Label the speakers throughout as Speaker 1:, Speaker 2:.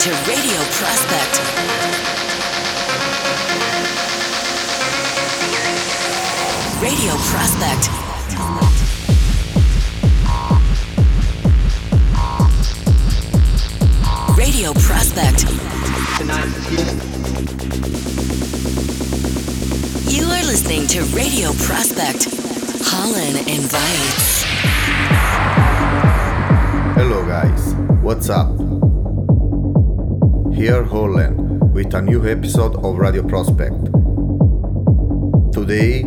Speaker 1: to Radio Prospect. Radio Prospect. Radio Prospect. You are listening to Radio Prospect. Holland invites.
Speaker 2: Hello guys, what's up? Here Holland with a new episode of Radio Prospect. Today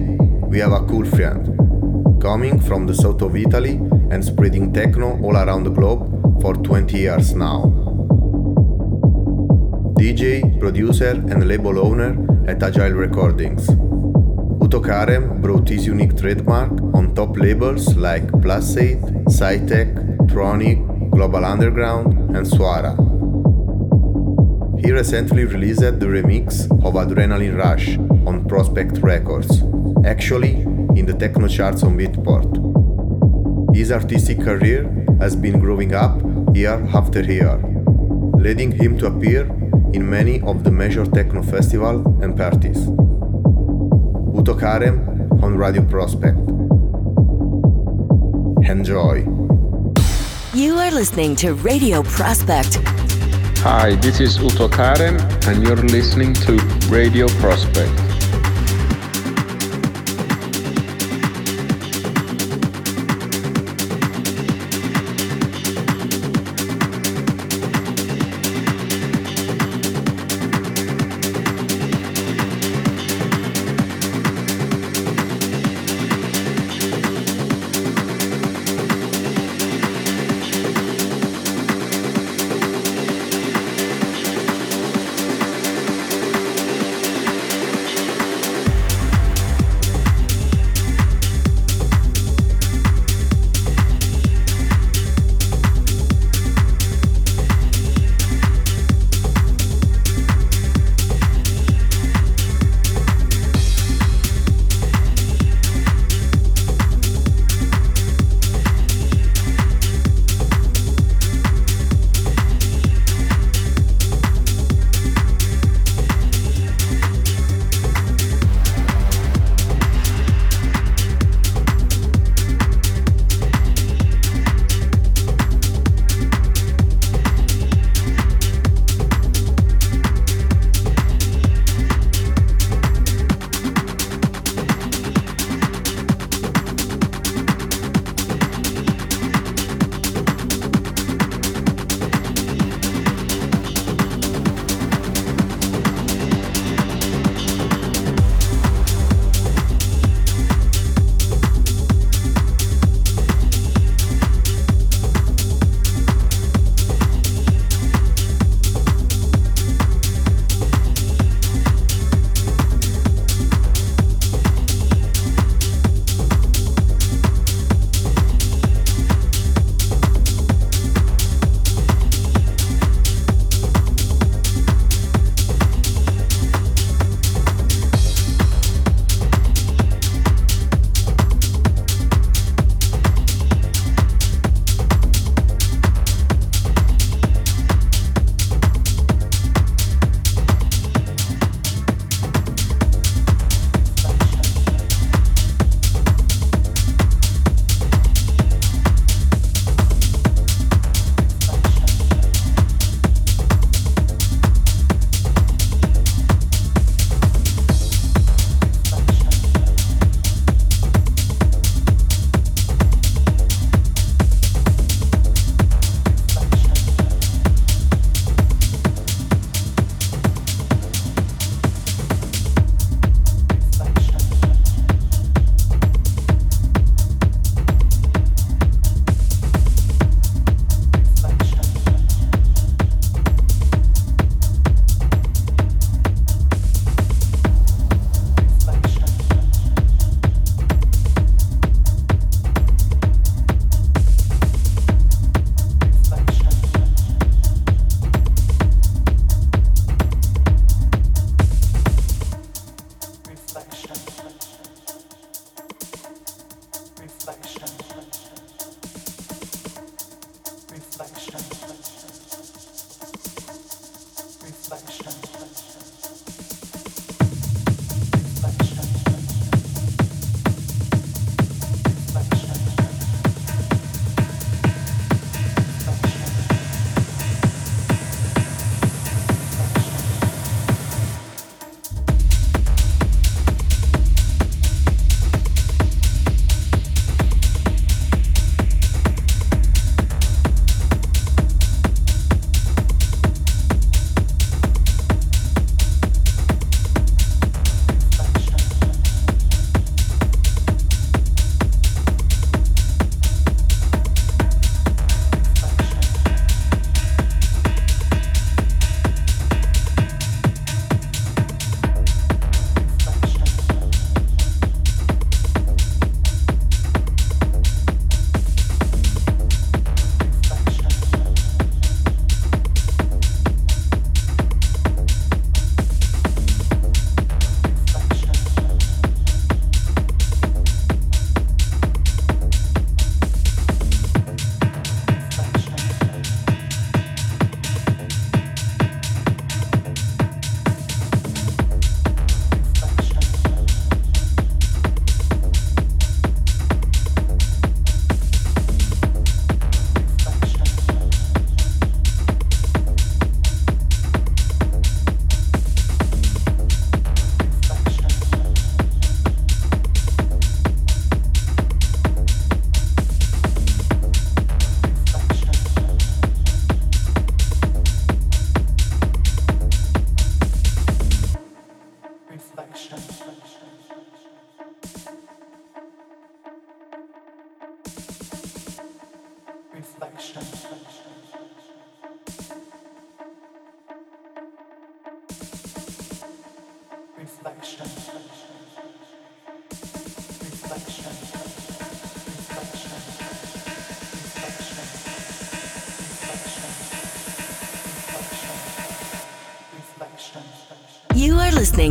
Speaker 2: we have a cool friend coming from the south of Italy and spreading techno all around the globe for 20 years now. DJ, producer and label owner at Agile Recordings. Uto Karem brought his unique trademark on top labels like Plus 8, Cytec, Tronic, Global Underground, and Suara. He recently released the remix of Adrenaline Rush on Prospect Records, actually in the techno charts on Beatport. His artistic career has been growing up year after year, leading him to appear in many of the major techno festivals and parties. Uto Karem on Radio Prospect. Enjoy.
Speaker 1: You are listening to Radio Prospect.
Speaker 3: Hi, this is Uto Karem, and you're listening to Radio Prospect.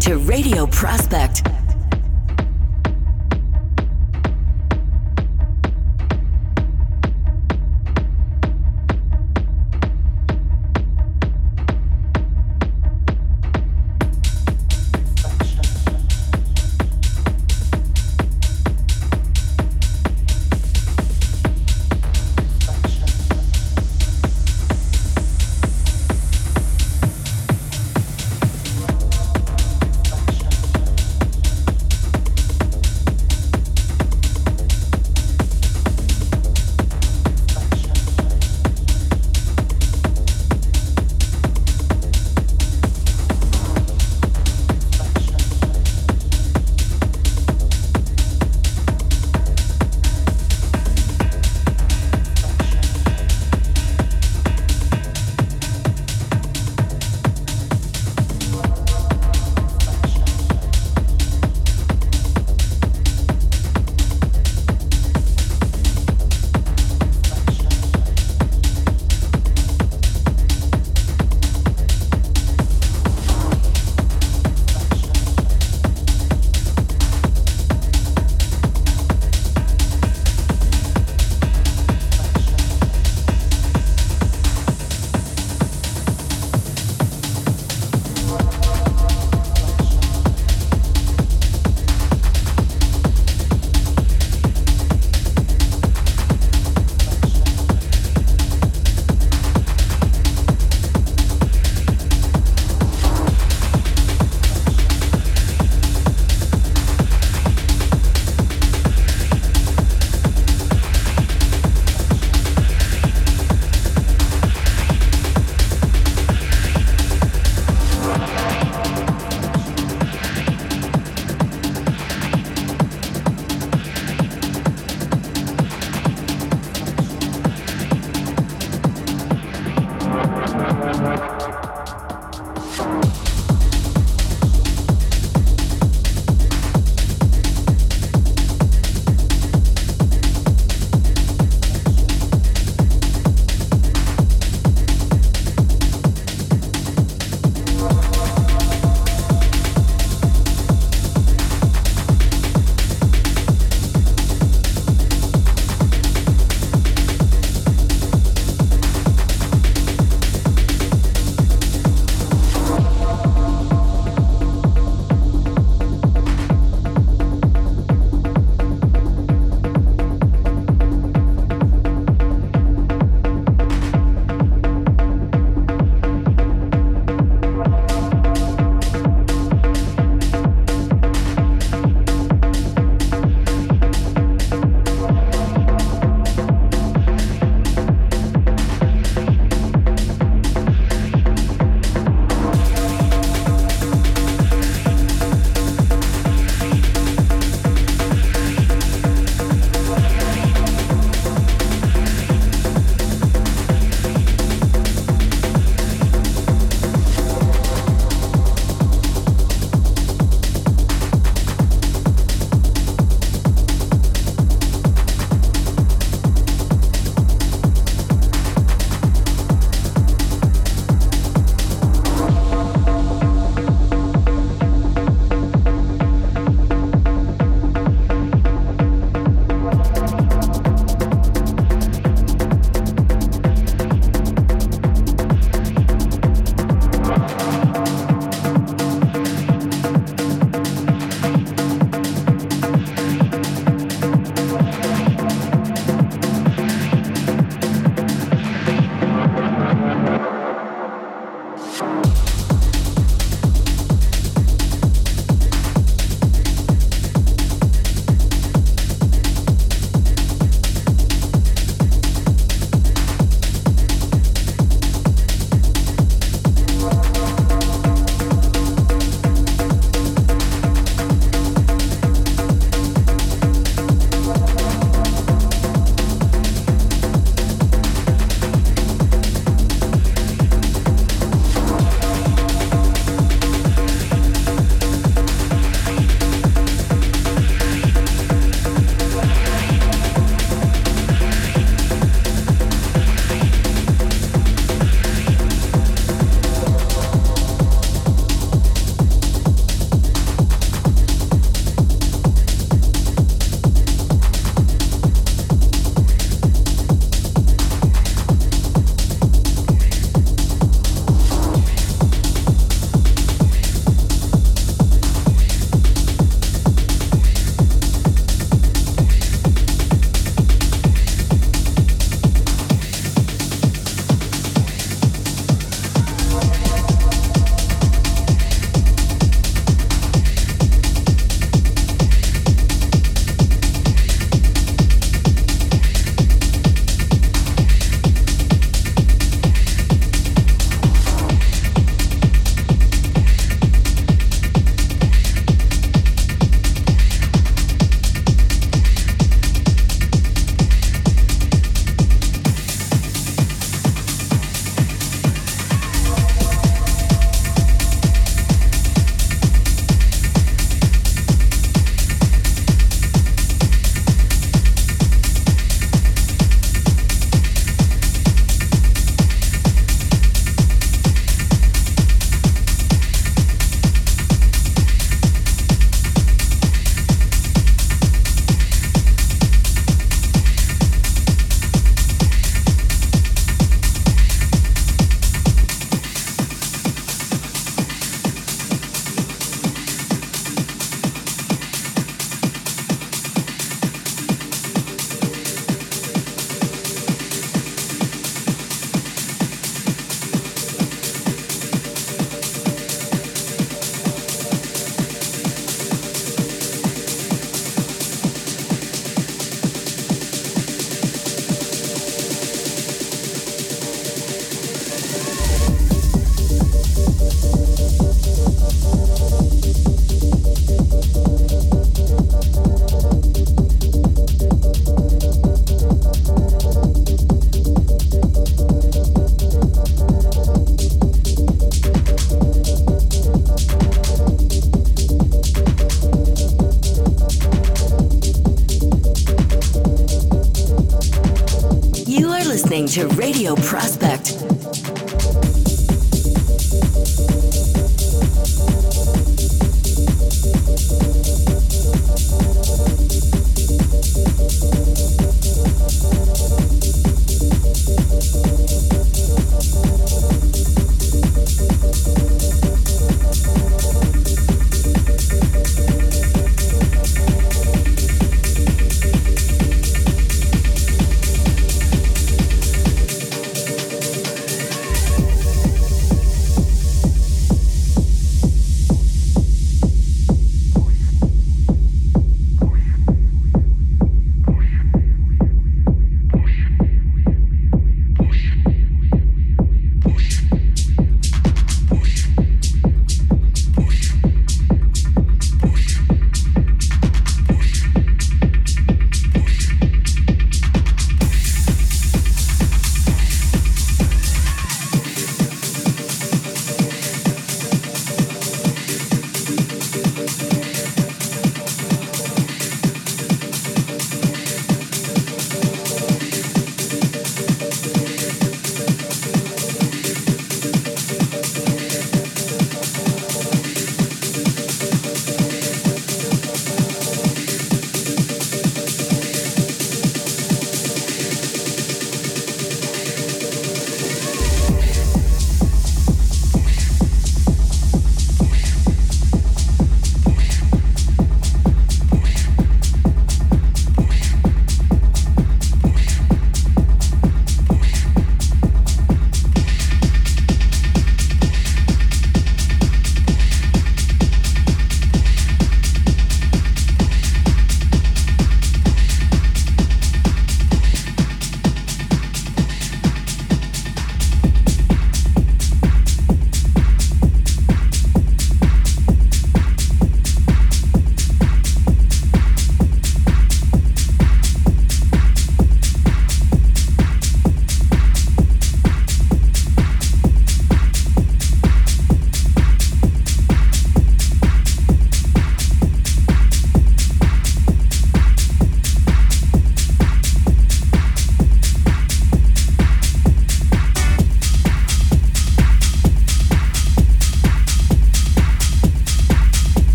Speaker 1: To Radio Prospect.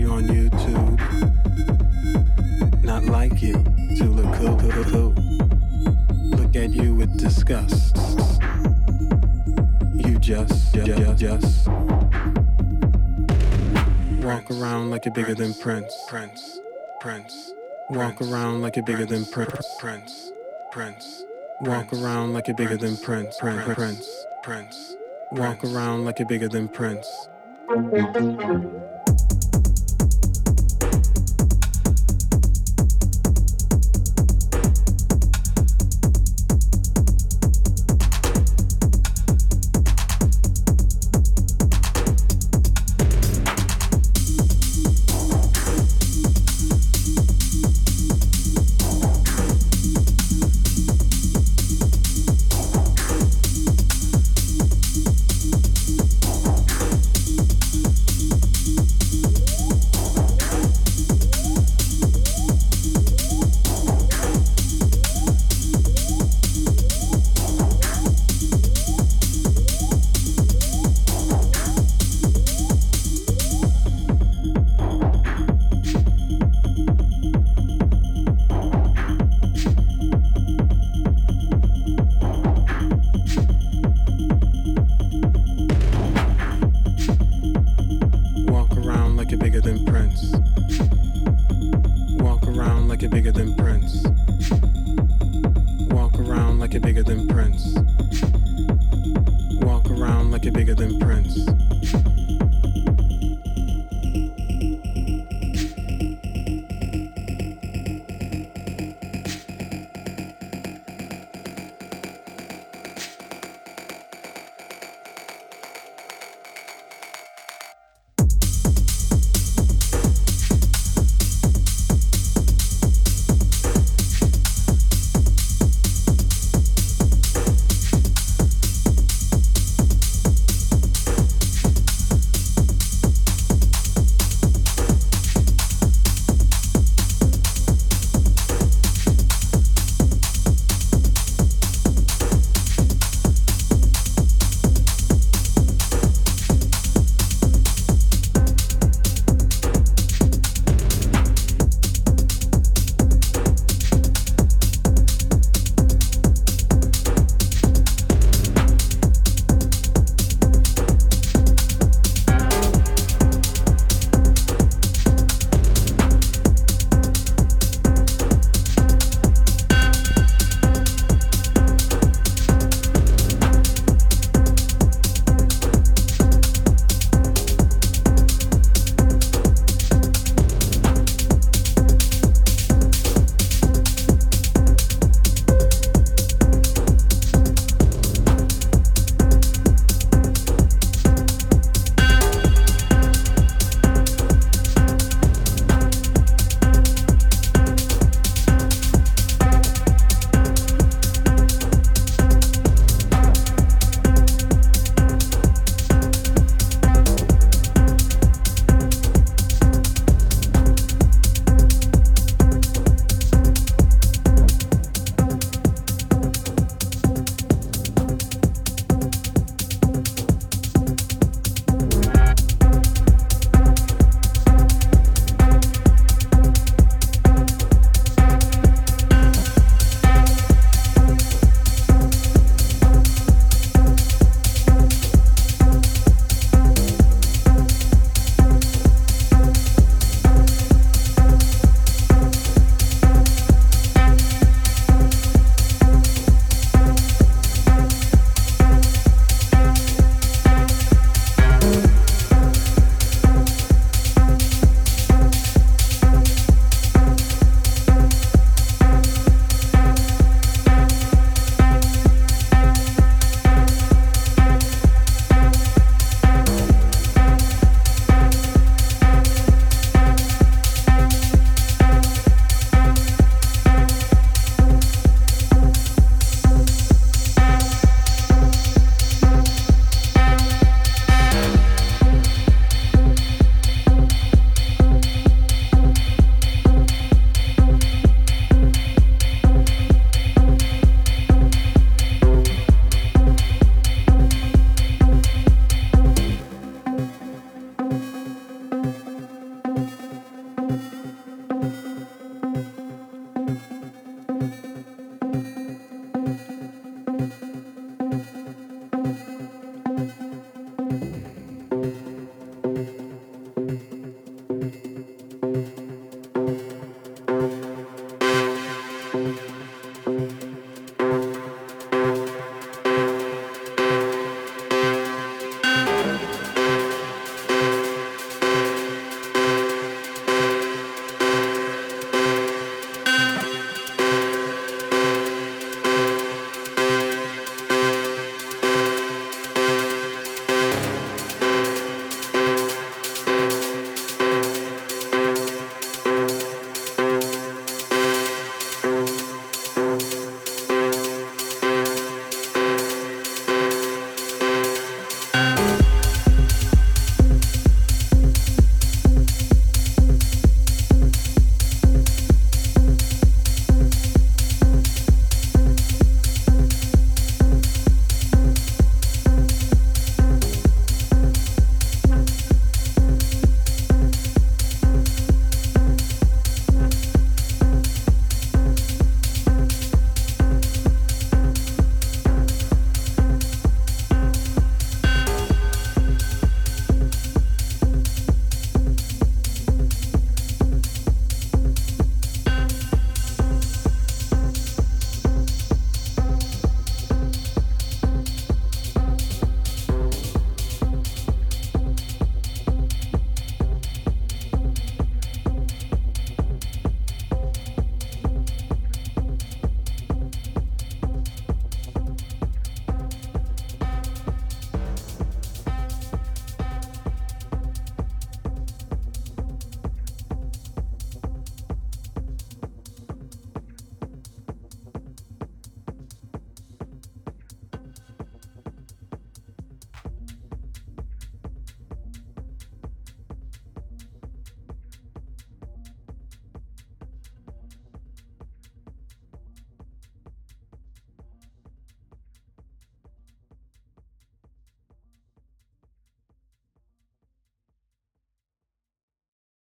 Speaker 4: Prince, Prince, Prince. Walk around like you're bigger than Prince, Prince, Prince. Walk around like you're bigger than Prince, Prince, Prince, Walk around like a bigger than Prince. Prince. Prince. Prince. Walk around like you're bigger than Prince.